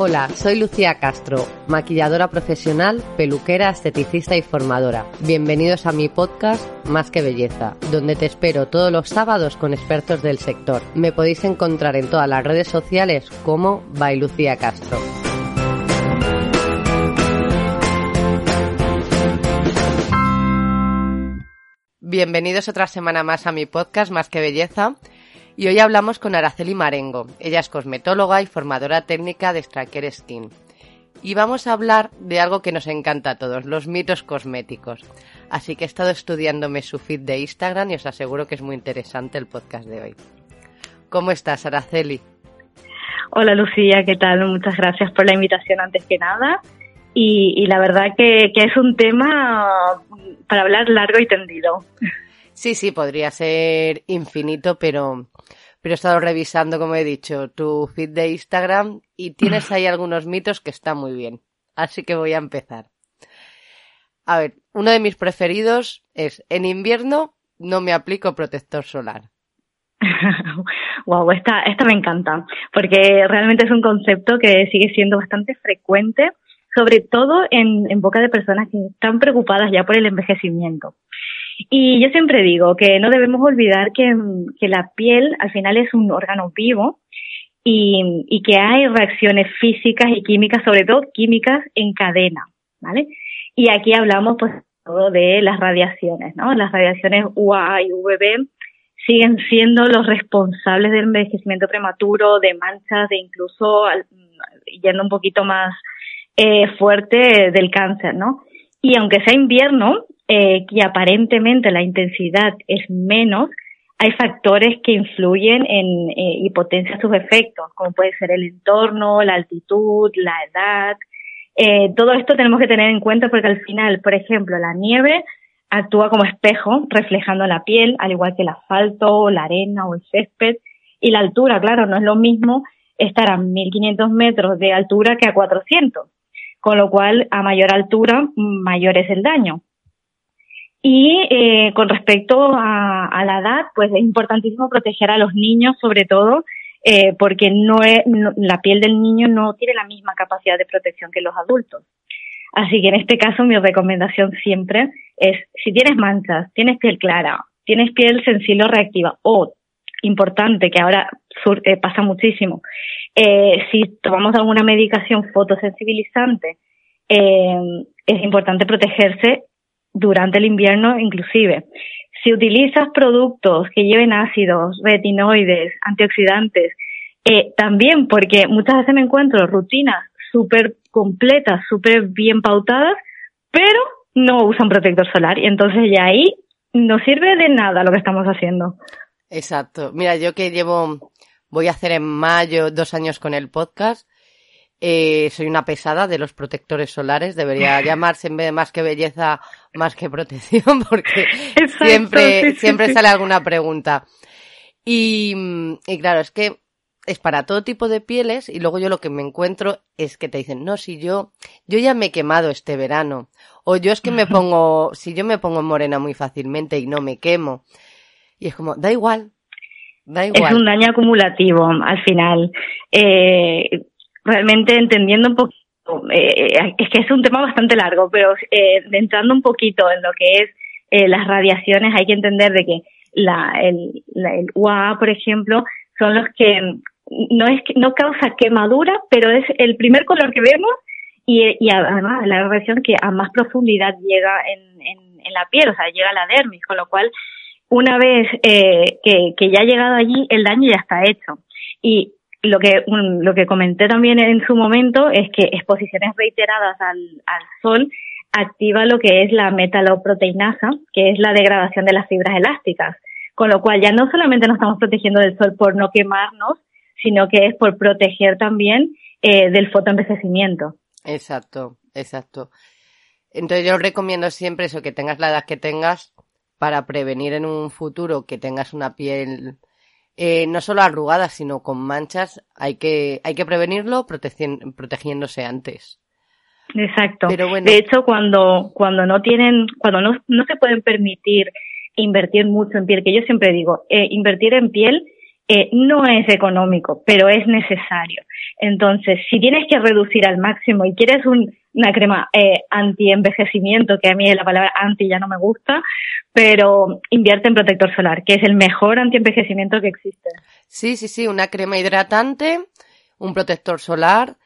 Hola, soy Lucía Castro, maquilladora profesional, peluquera, esteticista y formadora. Bienvenidos a mi podcast Más que Belleza, donde te espero todos los sábados con expertos del sector. Me podéis encontrar en todas las redes sociales como by Castro. Bienvenidos otra semana más a mi podcast Más que Belleza. Y hoy hablamos con Araceli Marengo. Ella es cosmetóloga y formadora técnica de Straker Skin. Y vamos a hablar de algo que nos encanta a todos, los mitos cosméticos. Así que he estado estudiándome su feed de Instagram y os aseguro que es muy interesante el podcast de hoy. ¿Cómo estás, Araceli? Hola, Lucía, ¿qué tal? Muchas gracias por la invitación antes que nada. Y, la verdad que es un tema para hablar largo y tendido. Sí, sí, podría ser infinito, pero, pero he estado revisando, como he dicho, tu feed de Instagram y tienes ahí algunos mitos que están muy bien. Así que voy a empezar. A ver, uno de mis preferidos es en invierno no me aplico protector solar. wow, esta, esta me encanta, porque realmente es un concepto que sigue siendo bastante frecuente, sobre todo en, en boca de personas que están preocupadas ya por el envejecimiento. Y yo siempre digo que no debemos olvidar que, que la piel al final es un órgano vivo y, y que hay reacciones físicas y químicas, sobre todo químicas en cadena, ¿vale? Y aquí hablamos pues todo de las radiaciones, ¿no? Las radiaciones UA y UVB siguen siendo los responsables del envejecimiento prematuro, de manchas, de incluso yendo un poquito más eh, fuerte del cáncer, ¿no? Y aunque sea invierno, eh, y aparentemente la intensidad es menos, hay factores que influyen en eh, y potencian sus efectos, como puede ser el entorno, la altitud, la edad. Eh, todo esto tenemos que tener en cuenta porque al final, por ejemplo, la nieve actúa como espejo reflejando la piel, al igual que el asfalto, la arena o el césped. Y la altura, claro, no es lo mismo estar a 1500 metros de altura que a 400. Con lo cual, a mayor altura, mayor es el daño. Y eh, con respecto a, la edad, pues es importantísimo proteger a los niños, sobre todo, eh, porque no es, la piel del niño no tiene la misma capacidad de protección que los adultos. Así que en este caso mi recomendación siempre es, si tienes manchas, tienes piel clara, tienes piel sensible o reactiva, o, importante, que ahora eh, pasa muchísimo, eh, si tomamos alguna medicación fotosensibilizante, eh, es importante protegerse durante el invierno inclusive. Si utilizas productos que lleven ácidos, retinoides, antioxidantes, eh, también porque muchas veces me encuentro rutinas súper completas, súper bien pautadas, pero no usan protector solar y entonces ya ahí no sirve de nada lo que estamos haciendo. Exacto. Mira, yo que llevo, voy a hacer en mayo dos años con el podcast, eh, soy una pesada de los protectores solares. Debería llamarse en vez de más que belleza, más que protección, porque siempre, siempre sale alguna pregunta. Y, y claro, es que es para todo tipo de pieles y luego yo lo que me encuentro es que te dicen, no, si yo, yo ya me he quemado este verano. O yo es que me pongo, si yo me pongo morena muy fácilmente y no me quemo. Y es como, da igual, da igual. Es un daño acumulativo al final. Eh, realmente entendiendo un poquito, eh, eh, es que es un tema bastante largo, pero eh, entrando un poquito en lo que es eh, las radiaciones, hay que entender de que la, el, la, el UAA, por ejemplo, son los que no es que no causa quemadura, pero es el primer color que vemos y, y además la radiación que a más profundidad llega en, en, la piel, o sea, llega a la dermis, con lo cual una vez eh, que, que ya ha llegado allí, el daño ya está hecho. Y lo que, lo que comenté también en su momento es que exposiciones reiteradas al, al sol activa lo que es la metaloproteinasa, que es la degradación de las fibras elásticas. Con lo cual ya no solamente nos estamos protegiendo del sol por no quemarnos, sino que es por proteger también eh, del fotoenvejecimiento. Exacto, exacto. Entonces yo recomiendo siempre eso, que tengas la edad que tengas para prevenir en un futuro que tengas una piel eh, no solo arrugadas, sino con manchas, hay que, hay que prevenirlo protegiéndose antes. Exacto. De hecho, cuando, cuando no tienen, cuando no, no se pueden permitir invertir mucho en piel, que yo siempre digo, eh, invertir en piel eh, no es económico, pero es necesario. Entonces, si tienes que reducir al máximo y quieres una crema eh, anti-envejecimiento, que a mí la palabra anti ya no me gusta, pero invierte en protector solar, que es el mejor anti-envejecimiento que existe. Sí, sí, sí, una crema hidratante, un protector solar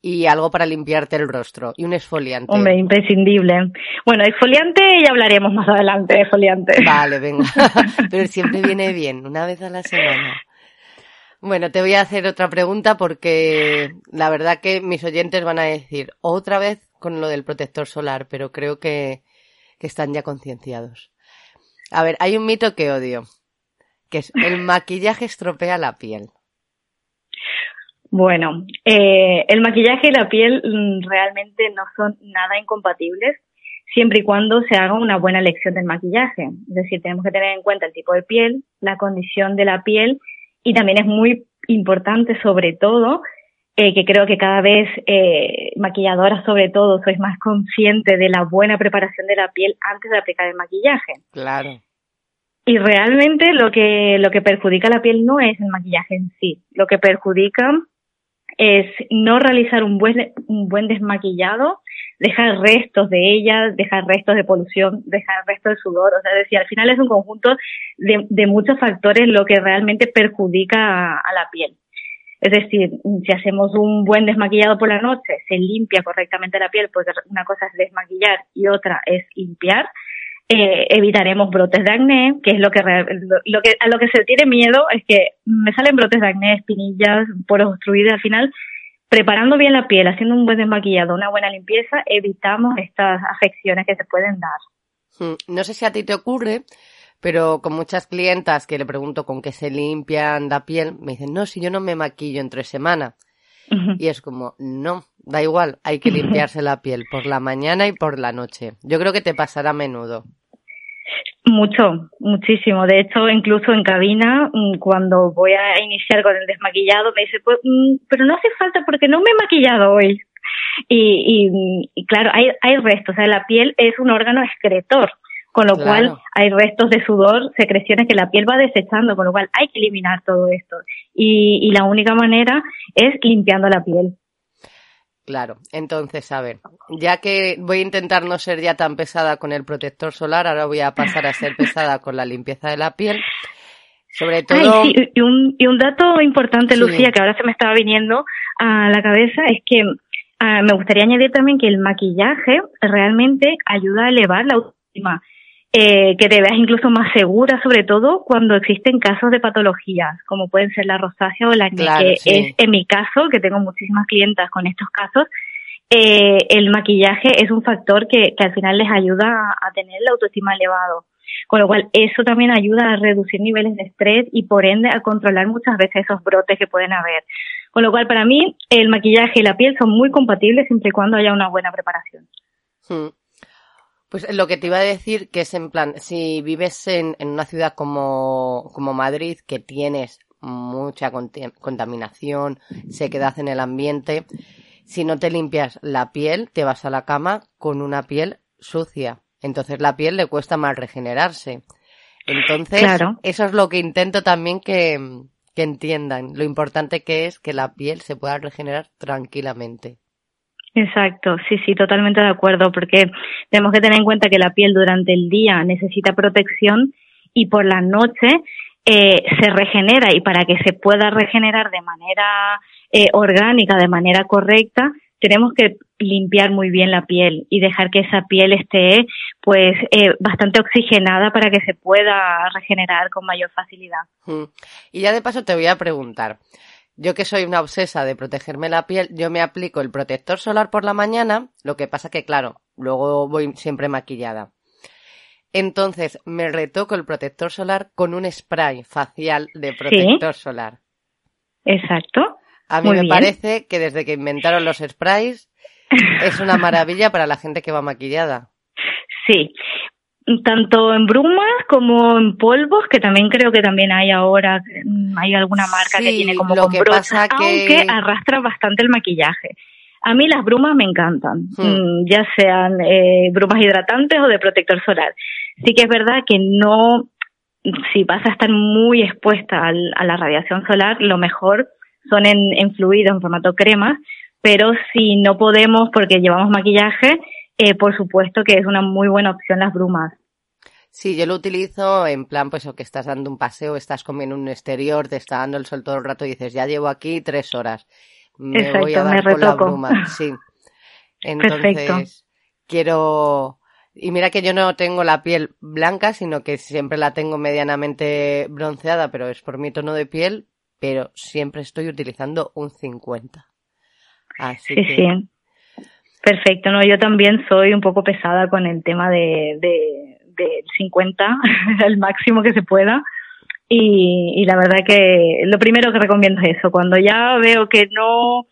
y algo para limpiarte el rostro y un exfoliante. Hombre, imprescindible. Bueno, exfoliante ya hablaremos más adelante, exfoliante. Vale, venga. Pero siempre viene bien, una vez a la semana. Bueno, te voy a hacer otra pregunta porque la verdad que mis oyentes van a decir otra vez con lo del protector solar, pero creo que, que están ya concienciados. A ver, hay un mito que odio, que es el maquillaje estropea la piel. Bueno, eh, el maquillaje y la piel mm, realmente no son nada incompatibles siempre y cuando se haga una buena elección del maquillaje. Es decir, tenemos que tener en cuenta el tipo de piel, la condición de la piel y también es muy importante sobre todo eh, que creo que cada vez eh, maquilladoras sobre todo sois más conscientes de la buena preparación de la piel antes de aplicar el maquillaje. Claro. Y realmente lo que, lo que perjudica la piel no es el maquillaje en sí. Lo que perjudica es no realizar un buen, un buen desmaquillado, dejar restos de ella, dejar restos de polución, dejar restos de sudor. O sea, decir, al final es un conjunto de, de muchos factores lo que realmente perjudica a, la piel. Es decir, si hacemos un buen desmaquillado por la noche, se limpia correctamente la piel, porque una cosa es desmaquillar y otra es limpiar, eh, evitaremos brotes de acné, que es lo que, lo, que a lo que se tiene miedo es que me salen brotes de acné, espinillas, poros obstruidos al final. Preparando bien la piel, haciendo un buen desmaquillado, una buena limpieza, evitamos estas afecciones que se pueden dar. Hmm, no sé si a ti te ocurre, pero con muchas clientas que le pregunto con qué se limpian la piel, me dicen, no, si yo no me maquillo entre semana. Y es como, no, da igual, hay que limpiarse la piel por la mañana y por la noche. Yo creo que te pasará a menudo. Mucho, muchísimo. De hecho, incluso en cabina, mm, cuando voy a iniciar con el desmaquillado, me dice, pues, mm, pero no hace falta porque no me he maquillado hoy. Y, y, claro, hay, hay restos. O sea, la piel es un órgano excretor, con lo cual hay restos de sudor, secreciones que la piel va desechando, con lo cual hay que eliminar todo esto. Y, y la única manera es limpiando la piel. Claro, entonces, a ver, ya que voy a intentar no ser ya tan pesada con el protector solar, ahora voy a pasar a ser pesada con la limpieza de la piel. Sobre todo. y, un, y un dato importante, Lucía, que ahora se me estaba viniendo a la cabeza, es que ah, me gustaría añadir también que el maquillaje realmente ayuda a elevar la autoestima eh, que te veas incluso más segura, sobre todo cuando existen casos de patologías, como pueden ser la rosácea o la acné, que es en mi caso, que tengo muchísimas clientas con estos casos, eh, el maquillaje es un factor que, que al final les ayuda a, tener la autoestima elevado. Con lo cual, eso también ayuda a reducir niveles de estrés y por ende a controlar muchas veces esos brotes que pueden haber. Con lo cual, para mí, el maquillaje y la piel son muy compatibles siempre y cuando haya una buena preparación. Hmm. Pues lo que te iba a decir que es en plan, si vives en, en una ciudad como, como Madrid, que tienes mucha contaminación, sequedad en el ambiente, si no te limpias la piel, te vas a la cama con una piel sucia. Entonces la piel le cuesta más regenerarse. Entonces, eso es lo que intento también que, que entiendan, lo importante que es que la piel se pueda regenerar tranquilamente. Exacto, sí, sí, totalmente de acuerdo, porque tenemos que tener en cuenta que la piel durante el día necesita protección y por la noche eh, se regenera y para que se pueda regenerar de manera eh, orgánica, de manera correcta, tenemos que limpiar muy bien la piel y dejar que esa piel esté pues eh, bastante oxigenada para que se pueda regenerar con mayor facilidad. Mm. Y ya de paso te voy a preguntar, yo que soy una obsesa de protegerme la piel, yo me aplico el protector solar por la mañana, lo que pasa que claro, luego voy siempre maquillada. Entonces me retoco el protector solar con un spray facial de protector solar. Exacto. A mí me parece que desde que inventaron los sprays es una maravilla para la gente que va maquillada. Sí, tanto en brumas como en polvos, que también creo que también hay ahora, mm, hay alguna marca que tiene como lo que pasa que... aunque arrastra bastante el maquillaje. A mí las brumas me encantan, hmm. mm, ya sean eh, brumas hidratantes o de protector solar. Sí que es verdad que no, si vas a estar muy expuesta al, a la radiación solar, lo mejor son en, en fluido, en formato crema, pero si no podemos porque llevamos maquillaje, eh, por supuesto que es una muy buena opción las brumas. Sí, yo lo utilizo en plan, pues, o que estás dando un paseo, estás comiendo un exterior, te está dando el sol todo el rato y dices, ya llevo aquí tres horas. Me Exacto, voy a dar con la bruma. Sí. Entonces, Perfecto. quiero. Y mira que yo no tengo la piel blanca, sino que siempre la tengo medianamente bronceada, pero es por mi tono de piel, pero siempre estoy utilizando un 50. Así Sí, que. sí. Perfecto, no, yo también soy un poco pesada con el tema de, de, del 50, al máximo que se pueda. Y, y la verdad que lo primero que recomiendo es eso, cuando ya veo que no,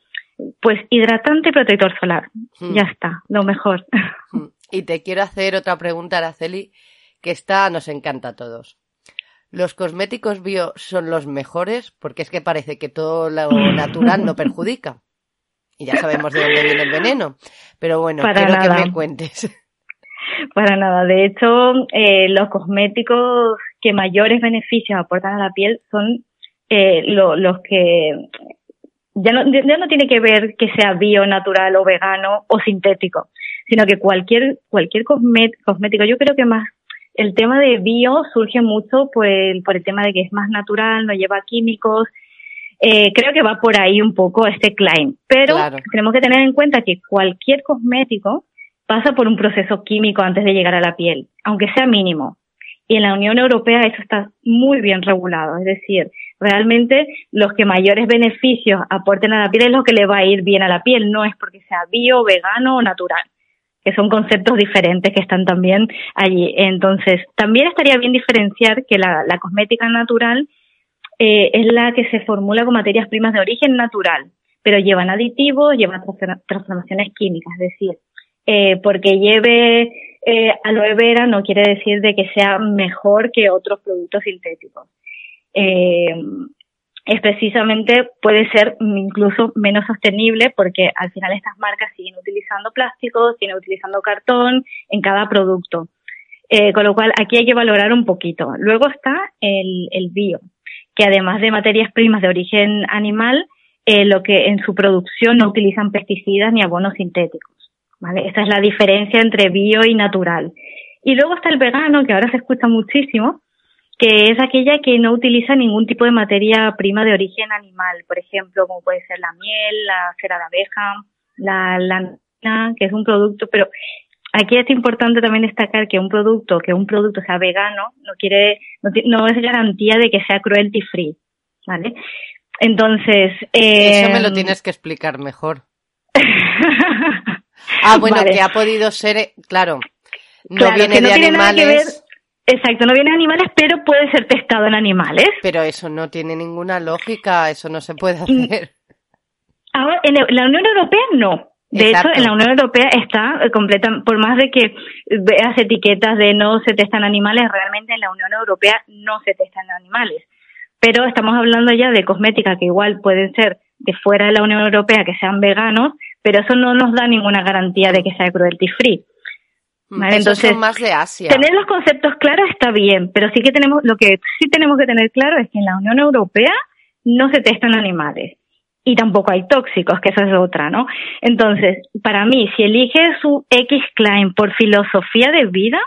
pues hidratante y protector solar, Hmm. ya está, lo mejor. Mm. Y te quiero hacer otra pregunta, Araceli, que esta nos encanta a todos. ¿Los cosméticos bio son los mejores? Porque es que parece que todo lo natural no perjudica. Y ya sabemos de dónde viene el veneno. Pero bueno, Para quiero nada. que me cuentes. Para nada. De hecho, eh, los cosméticos que mayores beneficios aportan a la piel son eh, lo- los que ya no, ya no tiene que ver que sea bio, natural o vegano o sintético, sino que cualquier cualquier cosmé- cosmético, yo creo que más el tema de bio surge mucho por el, por el tema de que es más natural, no lleva químicos. Eh, creo que va por ahí un poco este claim. Pero Claro. tenemos que tener en cuenta que cualquier cosmético pasa por un proceso químico antes de llegar a la piel, aunque sea mínimo. Y en la Unión Europea eso está muy bien regulado, es decir, realmente los que mayores beneficios aporten a la piel es lo que le va a ir bien a la piel, no es porque sea bio, vegano o natural, que son conceptos diferentes que están también allí. Entonces, también estaría bien diferenciar que la, cosmética natural eh, es la que se formula con materias primas de origen natural, pero llevan aditivos, llevan transforma- transformaciones químicas, es decir, eh, porque lleve eh, aloe vera no quiere decir de que sea mejor que otros productos sintéticos. Eh, es precisamente puede ser incluso menos sostenible porque al final estas marcas siguen utilizando plásticos, siguen utilizando cartón en cada producto. Eh, con lo cual aquí hay que valorar un poquito. Luego está el, bio, que además de materias primas de origen animal, lo que en su producción no utilizan pesticidas ni abonos sintéticos. ¿Vale? Esa es la diferencia entre bio y natural. Y luego está el vegano, que ahora se escucha muchísimo, que es aquella que no utiliza ningún tipo de materia prima de origen animal, por ejemplo, como puede ser la miel, la cera de abeja, la lana, que es un producto, pero aquí es importante también destacar que un producto, que un producto sea vegano, no quiere, no, no es garantía de que sea cruelty free, ¿vale? Entonces, eh, Eso me lo tienes que explicar mejor. Ah, bueno, Vale. que ha podido ser, eh, claro, no Claro, viene que no de tiene nada que animales, Exacto, no viene de animales, pero puede ser testado en animales. pero eso no tiene ninguna lógica, eso no se puede Mm. hacer. Ahora, en la Unión Europea no. De Exacto. hecho, en la Unión Europea está eh, completa, por más de que veas etiquetas de no se testan animales, realmente en la Unión Europea no se testan animales. Pero estamos hablando ya de cosmética que igual pueden ser de fuera de la Unión Europea que sean veganos, pero eso no nos da ninguna garantía de que sea cruelty free. Vale, Esos entonces, son más de Asia. Tener los conceptos claros está bien, pero sí que tenemos, lo que sí tenemos que tener claro es que en la Unión Europea no se testan animales y tampoco hay tóxicos, que esa es otra, ¿no? Entonces, para mí, si eliges su X Klein por filosofía de vida,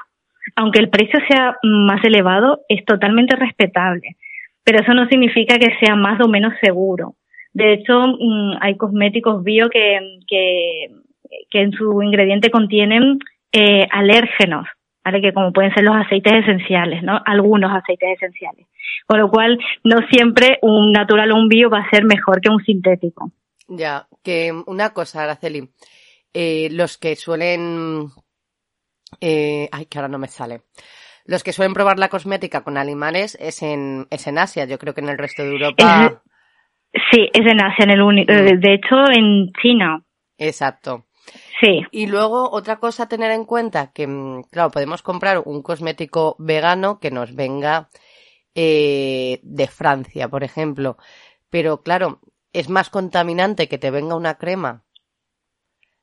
aunque el precio sea más elevado, es totalmente respetable. Pero eso no significa que sea más o menos seguro. De hecho, mm, hay cosméticos bio que, que, que en su ingrediente contienen eh, alérgenos, ¿vale? Que como pueden ser los aceites esenciales, ¿no? Algunos aceites esenciales. Con lo cual, no siempre un natural o un bio va a ser mejor que un sintético. Ya, que una cosa, Araceli, eh, los que suelen, eh, ay, que ahora no me sale. Los que suelen probar la cosmética con animales es en, es en Asia, yo creo que en el resto de Europa. Sí, es en Asia, en el uni- eh, de hecho en China. Exacto. Sí, Y luego, otra cosa a tener en cuenta, que, mm, claro, podemos comprar un cosmético vegano que nos venga eh, de Francia, por ejemplo. Pero, claro, es más contaminante que te venga una crema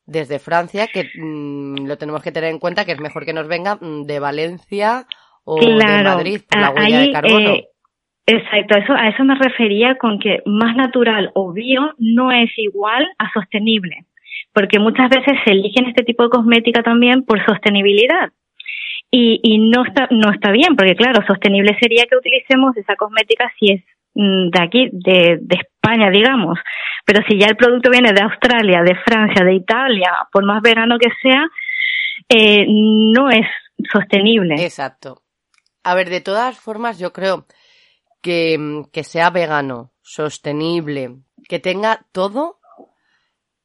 desde Francia, que mm, lo tenemos que tener en cuenta que es mejor que nos venga mm, de Valencia o de. Madrid por la huella ahí, de carbono. eh, Exacto, eso, a eso me refería con que más natural o bio no es igual a sostenible, porque muchas veces se eligen este tipo de cosmética también por sostenibilidad. Y, y no está no está bien, porque claro, sostenible sería que utilicemos esa cosmética si es mm, de aquí, de, de España, digamos. Pero si ya el producto viene de Australia, de Francia, de Italia, por más verano que sea, eh, no es sostenible. Exacto. A ver, de todas formas, yo creo que, que sea vegano, sostenible, que tenga todo,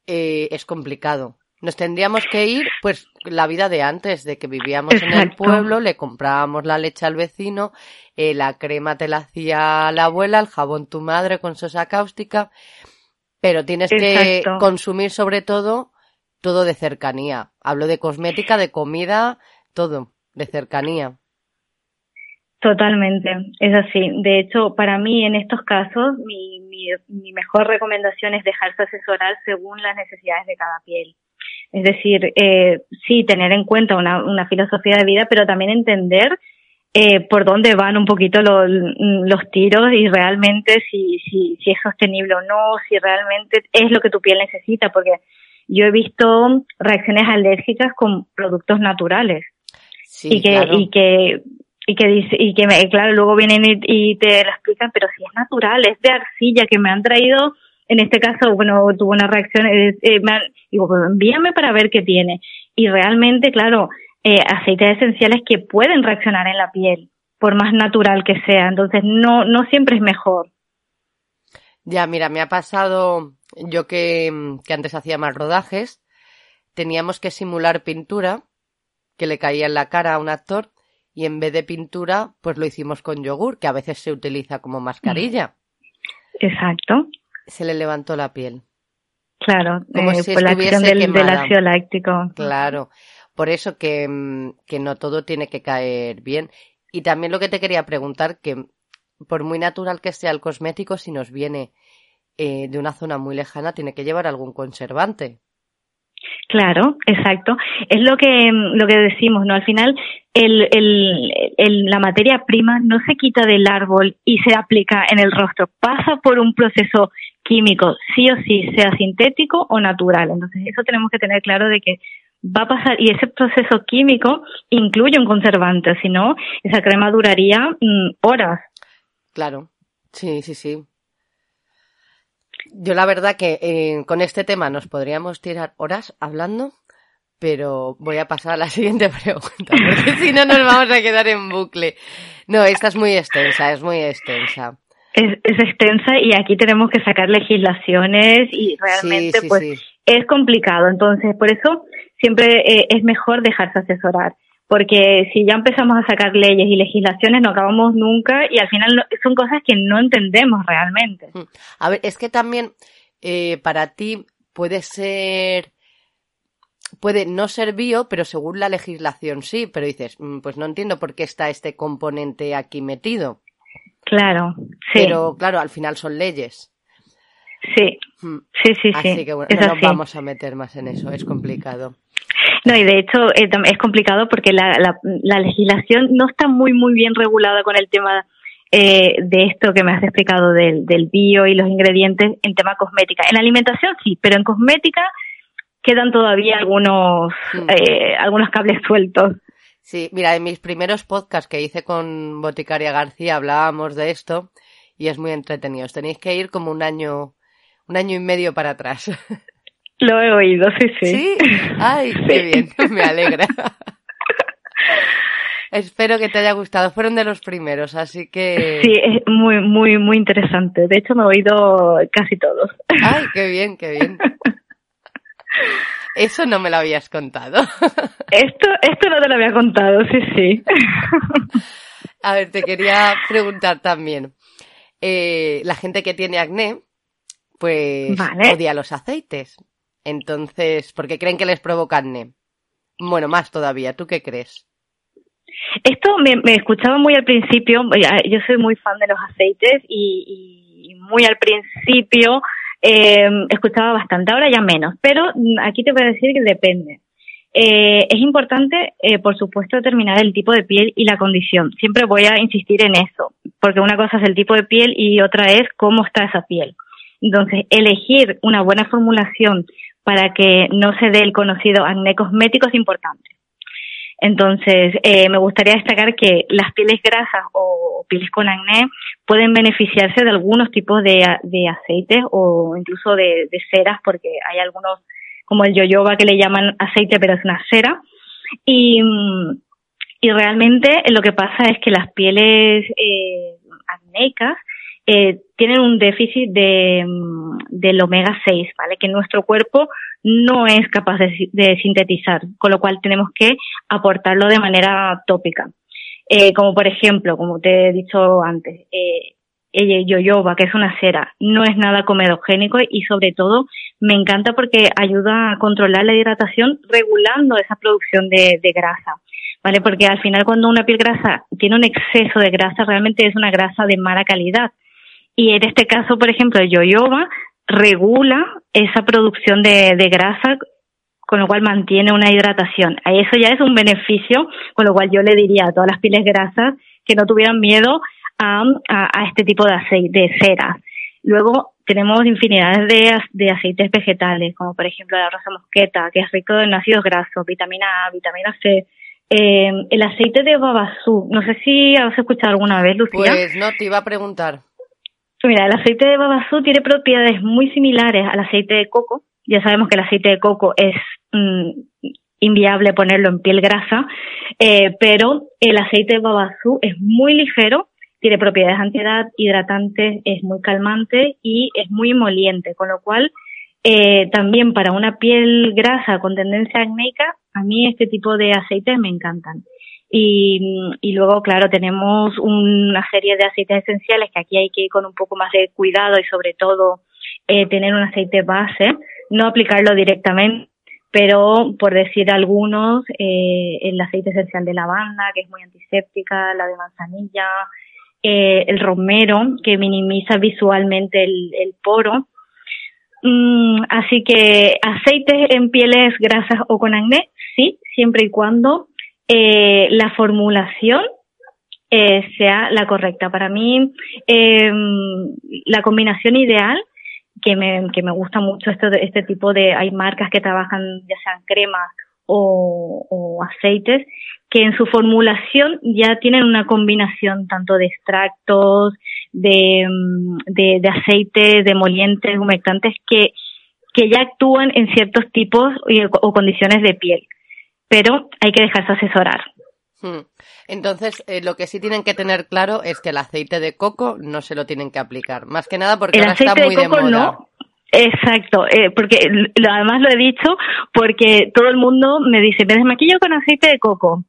eh, es complicado. Nos tendríamos que ir, pues, la vida de antes, de que vivíamos en el pueblo, le comprábamos la leche al vecino, eh, la crema te la hacía la abuela, el jabón tu madre con sosa cáustica, pero tienes que consumir sobre todo todo de cercanía. Hablo de cosmética, de comida, todo de cercanía. Totalmente, es así. De hecho, para mí en estos casos, mi, mi, mejor recomendación es dejarse asesorar según las necesidades de cada piel. Es decir, eh, sí, tener en cuenta una, una filosofía de vida, pero también entender eh, por dónde van un poquito los, los tiros y realmente si, si, si es sostenible o no, si realmente es lo que tu piel necesita, porque yo he visto reacciones alérgicas con productos naturales y que y que y que dice y que me, claro luego vienen y, te lo explican pero si es natural es de arcilla que me han traído en este caso bueno tuvo una reacción eh, eh digo pues envíame para ver qué tiene. Y realmente claro eh, aceites esenciales que pueden reaccionar en la piel por más natural que sea. Entonces no no siempre es mejor. Ya mira me ha pasado yo que, que antes hacía más rodajes teníamos que simular pintura que le caía en la cara a un actor y en vez de pintura, pues lo hicimos con yogur, que a veces se utiliza como mascarilla. Exacto. Se le levantó la piel. Claro, como eh, si por la acción del, del, ácido láctico. Claro, por eso que, mm, que no todo tiene que caer bien. Y también lo que te quería preguntar, que por muy natural que sea el cosmético, si nos viene eh, de una zona muy lejana, tiene que llevar algún conservante. Claro, exacto. Es lo que, lo que decimos, ¿no? Al final, el, el, la materia prima no se quita del árbol y se aplica en el rostro. Pasa por un proceso químico, sí o sí, sea sintético o natural. Entonces, eso tenemos que tener claro de que va a pasar, y ese proceso químico incluye un conservante, si no, esa crema duraría mm, horas. Claro, sí, sí, sí. Yo la verdad que eh, con este tema nos podríamos tirar horas hablando, pero voy a pasar a la siguiente pregunta, porque si no nos vamos a quedar en bucle. No, esta es muy extensa, es muy extensa. Es, extensa y aquí tenemos que sacar legislaciones y realmente pues es complicado. Entonces, por eso siempre eh, es mejor dejarse asesorar porque si ya empezamos a sacar leyes y legislaciones no acabamos nunca y al final son cosas que no entendemos realmente. Mm. A ver, es que también eh, para ti puede ser, puede no ser bio, pero según la legislación sí, pero dices, mm, pues no entiendo por qué está este componente aquí metido. Claro, sí. Pero claro, al final son leyes. Sí, mm. sí, sí, sí. Así que bueno, no nos vamos a meter más en eso, es complicado. No, y de hecho eh, es complicado porque la, la, la, legislación no está muy, muy bien regulada con el tema eh, de esto que me has explicado del, del bio y los ingredientes en tema cosmética. En alimentación sí, pero en cosmética quedan todavía algunos, mm. eh, algunos cables sueltos. Sí, mira, en mis primeros podcasts que hice con Boticaria García hablábamos de esto y es muy entretenido. Tenéis que ir como un año, un año y medio para atrás. Lo he oído, sí, sí. Sí, ay, qué bien, me alegra. Espero que te haya gustado. Fueron de los primeros, así que. Sí, es muy, muy, muy interesante. De hecho, me he oído casi todos. Ay, qué bien, qué bien. Eso no me lo habías contado. Esto, esto no te lo había contado, sí, sí. A ver, te quería preguntar también. Eh, la gente que tiene acné, pues odia los aceites. Entonces, porque creen que les provoca acné. Bueno, más todavía. ¿Tú qué crees? Esto me, escuchaba muy al principio, yo soy muy fan de los aceites y, y muy al principio eh, escuchaba bastante, ahora ya menos, pero aquí te voy a decir que depende. Eh, es importante, eh, por supuesto, determinar el tipo de piel y la condición. Siempre voy a insistir en eso, porque una cosa es el tipo de piel y otra es cómo está esa piel. Entonces, elegir una buena formulación para que no se dé el conocido acné cosmético es importante. Entonces, eh, me gustaría destacar que las pieles grasas o pieles con acné pueden beneficiarse de algunos tipos de, aceites o incluso de, de, ceras, porque hay algunos, como el yoyoba, que le llaman aceite, pero es una cera. Y, y realmente lo que pasa es que las pieles eh, acnéicas eh, tienen un déficit de, del omega 6, ¿vale? Que nuestro cuerpo no es capaz de, sintetizar, con lo cual tenemos que aportarlo de manera tópica. Eh, como por ejemplo, como te he dicho antes, eh, el yoyoba, que es una cera, no es nada comedogénico y sobre todo me encanta porque ayuda a controlar la hidratación regulando esa producción de, de grasa. ¿Vale? Porque al final cuando una piel grasa tiene un exceso de grasa, realmente es una grasa de mala calidad. Y en este caso, por ejemplo, el yoyoba regula esa producción de, de grasa, con lo cual mantiene una hidratación. Eso ya es un beneficio, con lo cual yo le diría a todas las pieles grasas que no tuvieran miedo a, a, este tipo de aceite, de ceras. Luego tenemos infinidades de, de, aceites vegetales, como por ejemplo la rosa mosqueta, que es rico en ácidos grasos, vitamina A, vitamina C. Eh, el aceite de babasú, no sé si has escuchado alguna vez, Lucía. Pues no, te iba a preguntar. Mira, el aceite de babasú tiene propiedades muy similares al aceite de coco. Ya sabemos que el aceite de coco es mm, inviable ponerlo en piel grasa, eh, pero el aceite de babasú es muy ligero, tiene propiedades antihidratantes, es muy calmante y es muy emoliente, con lo cual eh, también para una piel grasa con tendencia acnéica, a mí este tipo de aceites me encantan. Y, luego, claro, tenemos una serie de aceites esenciales que aquí hay que ir con un poco más de cuidado y sobre todo eh, tener un aceite base, no aplicarlo directamente, pero por decir algunos, eh, el aceite esencial de lavanda, que es muy antiséptica, la de manzanilla, eh, el romero, que minimiza visualmente el, el poro. Mm, así que aceites en pieles grasas o con acné, sí, siempre y cuando eh, la formulación eh, sea la correcta. Para mí, eh, la combinación ideal, que me, que me gusta mucho esto este tipo de, hay marcas que trabajan ya sean cremas o, aceites, que en su formulación ya tienen una combinación tanto de extractos, de, de, de aceites, de humectantes, que, que ya actúan en ciertos tipos o condiciones de piel pero hay que dejarse asesorar. Hmm. Entonces, eh, lo que sí tienen que tener claro es que el aceite de coco no se lo tienen que aplicar. Más que nada porque ahora está muy de, coco, No. Exacto, eh, porque además lo he dicho porque todo el mundo me dice, me desmaquillo con aceite de coco.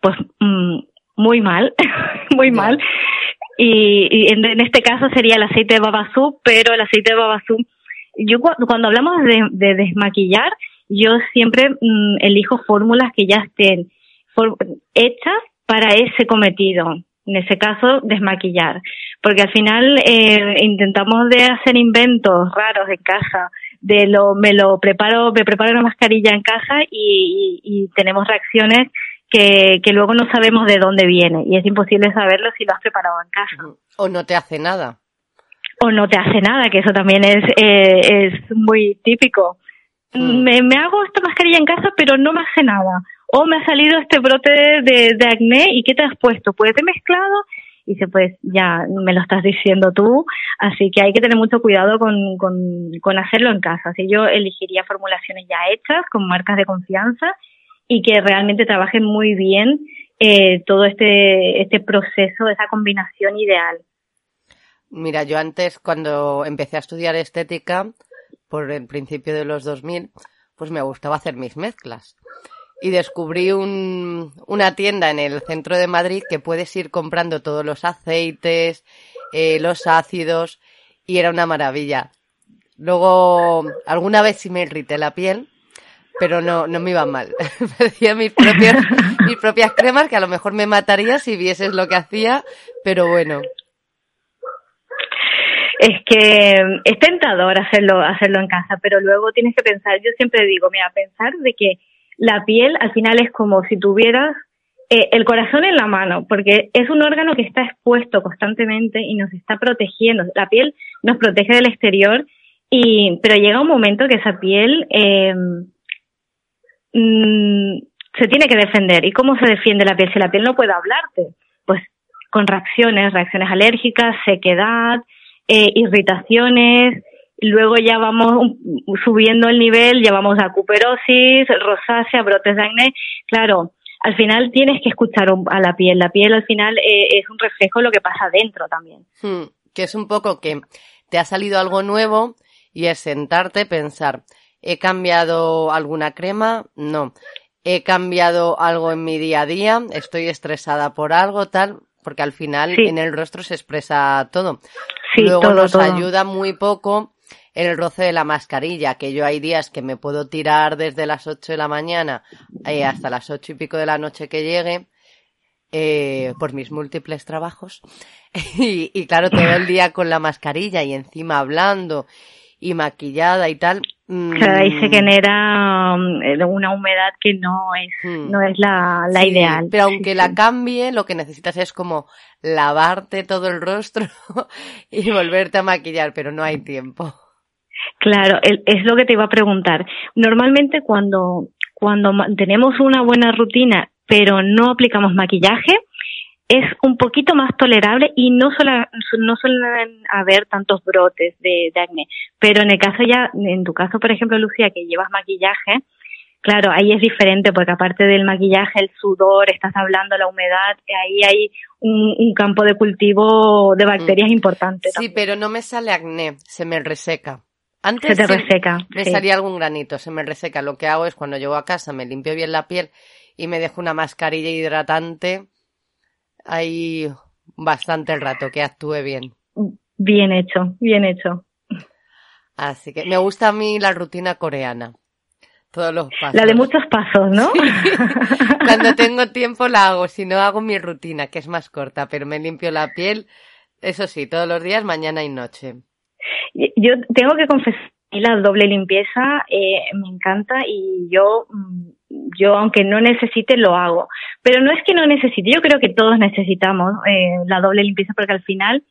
Pues mm, muy mal, muy mal. Y, en, este caso sería el aceite de babasú, pero el aceite de babasú, yo cuando hablamos de desmaquillar, yo siempre mm, elijo fórmulas que ya estén hechas para ese cometido. En ese caso, desmaquillar. Porque al final eh, intentamos de hacer inventos raros en casa. De lo, me lo preparo, me preparo una mascarilla en casa y, y, tenemos reacciones que, que luego no sabemos de dónde viene y es imposible saberlo si lo has preparado en casa. O no te hace nada. O no te hace nada, que eso también es, eh, es muy típico. Mm. me, me hago esta mascarilla en casa, pero no me hace nada. O me ha salido este brote de, de acné y ¿qué te has puesto? Pues he mezclado y dice, pues ya me lo estás diciendo tú, así que hay que tener mucho cuidado con, con, con hacerlo en casa. Así yo elegiría formulaciones ya hechas con marcas de confianza y que realmente trabajen muy bien eh, todo este, este proceso, esa combinación ideal. Mira, yo antes cuando empecé a estudiar estética, por el principio de los 2000, pues me gustaba hacer mis mezclas. Y descubrí un, una tienda en el centro de Madrid que puedes ir comprando todos los aceites, eh, los ácidos, y era una maravilla. Luego, alguna vez sí me irrité la piel, pero no, no me iba mal. me hacía mis propias, mis propias cremas que a lo mejor me mataría si vieses lo que hacía, pero bueno, es que es tentador hacerlo, hacerlo en casa, pero luego tienes que pensar, yo siempre digo, mira, pensar de que la piel al final es como si tuvieras eh, el corazón en la mano, porque es un órgano que está expuesto constantemente y nos está protegiendo. La piel nos protege del exterior, y, pero llega un momento que esa piel eh, mm, se tiene que defender. ¿Y cómo se defiende la piel? Si la piel no puede hablarte, pues con reacciones, reacciones alérgicas, sequedad, eh, irritaciones, luego ya vamos subiendo el nivel, ya vamos a cuperosis, rosácea, brotes de acné. Claro, al final tienes que escuchar a la piel. La piel al final eh, es un reflejo de lo que pasa dentro también. Hmm, que es un poco que te ha salido algo nuevo y es sentarte, pensar, ¿he cambiado alguna crema? No. ¿He cambiado algo en mi día a día? ¿Estoy estresada por algo tal? Porque al final en el rostro se expresa todo. Luego nos ayuda muy poco el roce de la mascarilla, que yo hay días que me puedo tirar desde las 8 de la mañana eh, hasta las ocho y pico de la noche que llegue, eh, por mis múltiples trabajos. y, claro, todo el día con la mascarilla y encima hablando y maquillada y tal. Claro, ahí se mm. genera um, una humedad que no es, hmm. no es la, la ideal. Pero aunque la cambie, lo que necesitas es como lavarte todo el rostro y volverte a maquillar, pero no hay tiempo. Claro, es lo que te iba a preguntar. Normalmente cuando, cuando tenemos una buena rutina, pero no aplicamos maquillaje, es un poquito más tolerable y no, suelen, no suelen haber tantos brotes de, acné. Pero en el caso ya, en tu caso, por ejemplo, Lucía, que llevas maquillaje, claro, ahí es diferente porque aparte del maquillaje, el sudor, estás hablando la humedad, ahí hay un, campo de cultivo de bacterias mm. importante. Sí, pero no me sale acné, se me reseca. Antes se te reseca. Me salía algún granito, se me reseca. Lo que hago es cuando llego a casa me limpio bien la piel y me dejo una mascarilla hidratante ahí bastante el rato, que actúe bien. Bien hecho, bien hecho. Así que me gusta a mí la rutina coreana. Todos los pasos. La de muchos pasos, ¿no? Cuando tengo tiempo la hago, si no hago mi rutina, que es más corta, pero me limpio la piel, eso sí, todos los días, mañana y noche. Yo tengo que confesar la doble limpieza eh, me encanta y yo, mm, yo aunque no necesite lo hago. Pero no es que no necesite, yo creo que todos necesitamos eh, la doble limpieza porque al final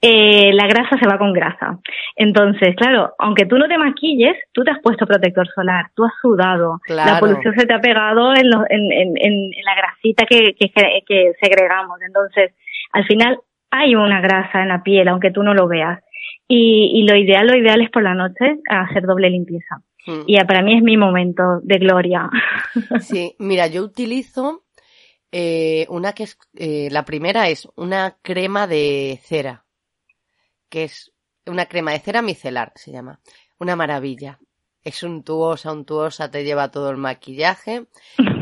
eh, la grasa se va con grasa. Entonces, claro, aunque tú no te maquilles, tú te has puesto protector solar, tú has sudado, la polución se te ha pegado en, en, en, en, la grasita que, que, que segregamos. Entonces, al final hay una grasa en la piel, aunque tú no lo veas. Y, lo ideal, lo ideal es por la noche hacer doble limpieza. Hmm. Y para mí es mi momento de gloria. Sí, mira, yo utilizo eh, una que es, eh, la primera es una crema de cera, que es una crema de cera micelar, se llama. Una maravilla. Es untuosa, untuosa, te lleva todo el maquillaje.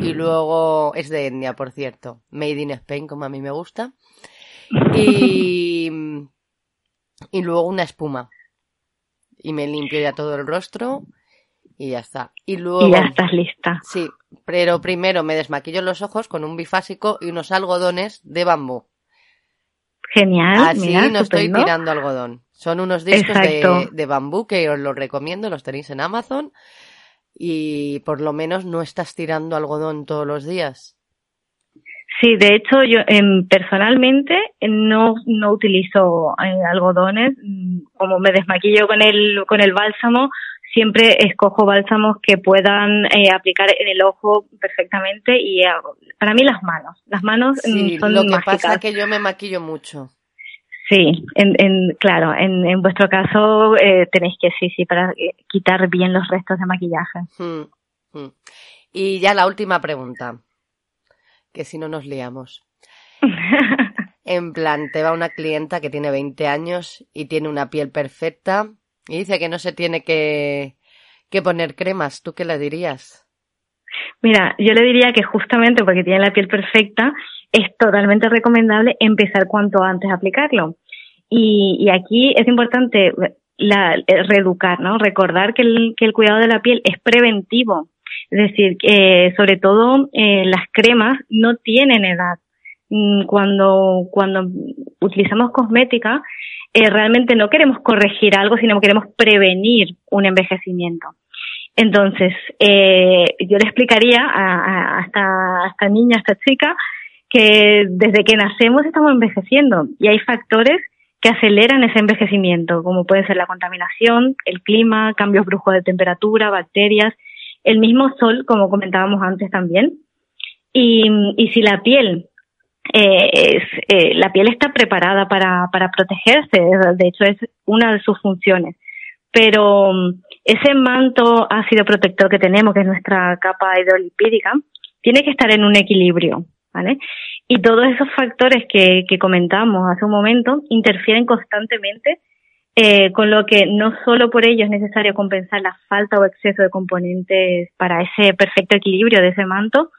Y luego es de Etnia, por cierto. Made in Spain, como a mí me gusta. Y y luego una espuma. Y me limpio ya todo el rostro y ya está. Y luego. Y ya estás lista. Sí, pero primero me desmaquillo los ojos con un bifásico y unos algodones de bambú. Genial. Así no estoy tirando algodón. Son unos discos de, de, bambú que os los recomiendo, los tenéis en Amazon. Y por lo menos no estás tirando algodón todos los días. Sí, de hecho yo em, personalmente no, no utilizo eh, algodones. Mm, como me desmaquillo con el, con el bálsamo, siempre escojo bálsamos que puedan eh, aplicar en el ojo perfectamente y para mí las manos. Las manos mm, sí, son lo que pasa es que yo me maquillo mucho. Sí, en, en, claro, en, en vuestro caso eh, tenéis que sí, sí, para quitar bien los restos de maquillaje. Hmm, hmm. Y ya la última pregunta que si no nos liamos. en plan, te va una clienta que tiene 20 años y tiene una piel perfecta y dice que no se tiene que, que poner cremas. ¿Tú qué le dirías? Mira, yo le diría que justamente porque tiene la piel perfecta, es totalmente recomendable empezar cuanto antes a aplicarlo. Y, y aquí es importante la, reeducar, ¿no? Recordar que el, cuidado de la piel es preventivo. Es decir, que sobre todo eh, las cremas no tienen edad. Mm, cuando, cuando utilizamos cosmética, eh, realmente no queremos corregir algo, sino queremos prevenir un envejecimiento. Entonces, eh, yo le explicaría a, esta niña, a esta chica, que desde que nacemos estamos envejeciendo y hay factores que aceleran ese envejecimiento, como puede ser la contaminación, el clima, cambios bruscos de temperatura, bacterias, el mismo sol, como comentábamos antes también. Y, y si la piel eh, eh, la piel está preparada para, para protegerse, de hecho es una de sus funciones. Pero mm, ese manto ácido protector que tenemos, que es nuestra capa hidrolipídica, tiene que estar en un equilibrio, ¿vale? Y todos esos factores que, comentamos hace un momento interfieren constantemente, eh, con lo que no solo por ello es necesario compensar la falta o exceso de componentes para ese perfecto equilibrio de ese manto,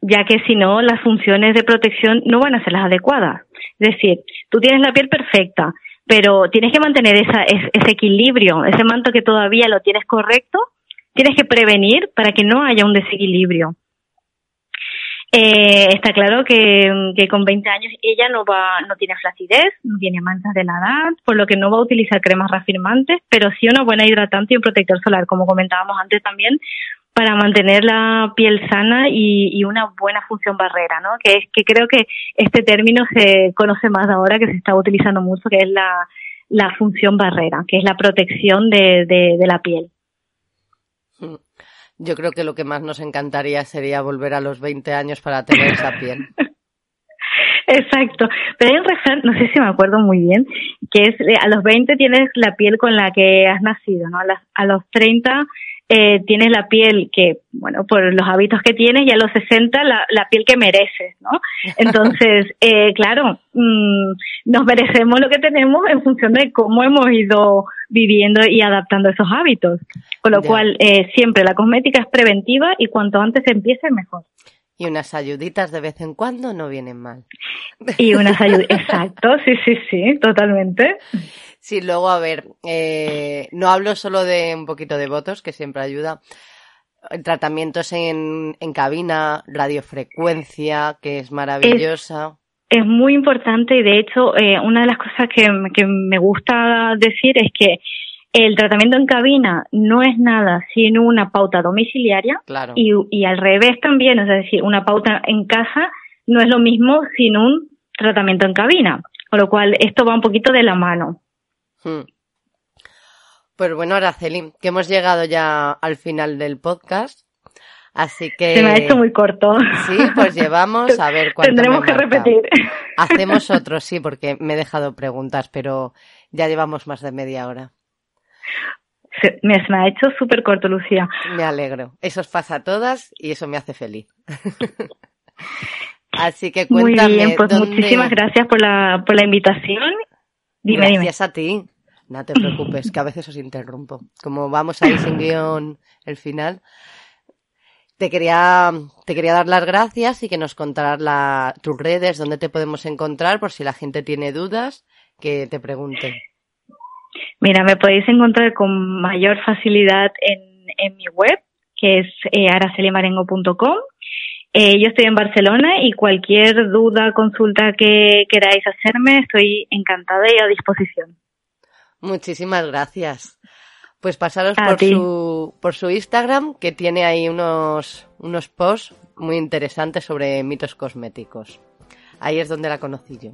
ya que si no, las funciones de protección no van a ser las adecuadas. Es decir, tú tienes la piel perfecta, pero tienes que mantener esa, ese equilibrio, ese manto que todavía lo tienes correcto, tienes que prevenir para que no haya un desequilibrio. Eh, está claro que, con 20 años ella no va, no tiene flacidez, no tiene manchas de la edad, por lo que no va a utilizar cremas reafirmantes, pero sí una buena hidratante y un protector solar, como comentábamos antes también, para mantener la piel sana y, y, una buena función barrera, ¿no? Que es que creo que este término se conoce más ahora, que se está utilizando mucho, que es la, la función barrera, que es la protección de, de, de la piel. Hmm. Yo creo que lo que más nos encantaría sería volver a los 20 años para tener esa piel. Exacto. Pero hay un refrán, no sé si me acuerdo muy bien, que es a los 20 tienes la piel con la que has nacido, ¿no? A, las, a los 30 eh, tienes la piel que, bueno, por los hábitos que tienes y a los 60 la, la piel que mereces, ¿no? Entonces, eh, claro, mmm, nos merecemos lo que tenemos en función de cómo hemos ido viviendo y adaptando esos hábitos. Con lo cual, eh, siempre la cosmética es preventiva y cuanto antes empiece, mejor. Y unas ayuditas de vez en cuando no vienen mal. Y unas ayuditas, exacto, sí, sí, sí, totalmente. Sí, luego, a ver, eh, no hablo solo de un poquito de votos, que siempre ayuda. Tratamientos en, en cabina, radiofrecuencia, que es maravillosa. Es, es muy importante y de hecho, eh, una de las cosas que, que me gusta decir es que el tratamiento en cabina no es nada sino una pauta domiciliaria claro. y, y al revés también, es decir, una pauta en casa no es lo mismo sin un tratamiento en cabina, con lo cual esto va un poquito de la mano. Hmm. Pues bueno, Araceli, que hemos llegado ya al final del podcast. Así que. Se me ha hecho muy corto. Sí, pues llevamos a ver cuánto. Tendremos que repetir. Hacemos otro, sí, porque me he dejado preguntas, pero ya llevamos más de media hora. Se me, se me ha hecho súper corto, Lucía. Me alegro. Eso os pasa a todas y eso me hace feliz. Así que cuéntame. Muy bien, pues dónde... muchísimas gracias por la, por la invitación Dime, Gracias dime. a ti. No te preocupes, que a veces os interrumpo. Como vamos ahí sin guion el final, te quería, te quería dar las gracias y que nos contaras la, tus redes, dónde te podemos encontrar, por si la gente tiene dudas, que te pregunten. Mira, me podéis encontrar con mayor facilidad en, en mi web, que es eh, aracelimarengo.com. Eh, yo estoy en Barcelona y cualquier duda, consulta que queráis hacerme, estoy encantada y a disposición. Muchísimas gracias. Pues pasaros por su, por su Instagram, que tiene ahí unos, unos posts muy interesantes sobre mitos cosméticos. Ahí es donde la conocí yo.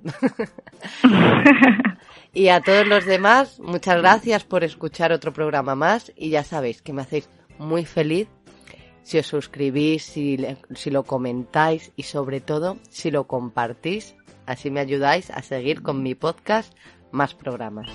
y a todos los demás, muchas gracias por escuchar otro programa más y ya sabéis que me hacéis muy feliz si os suscribís, si, lo comentáis y sobre todo si lo compartís. Así me ayudáis a seguir con mi podcast más programas.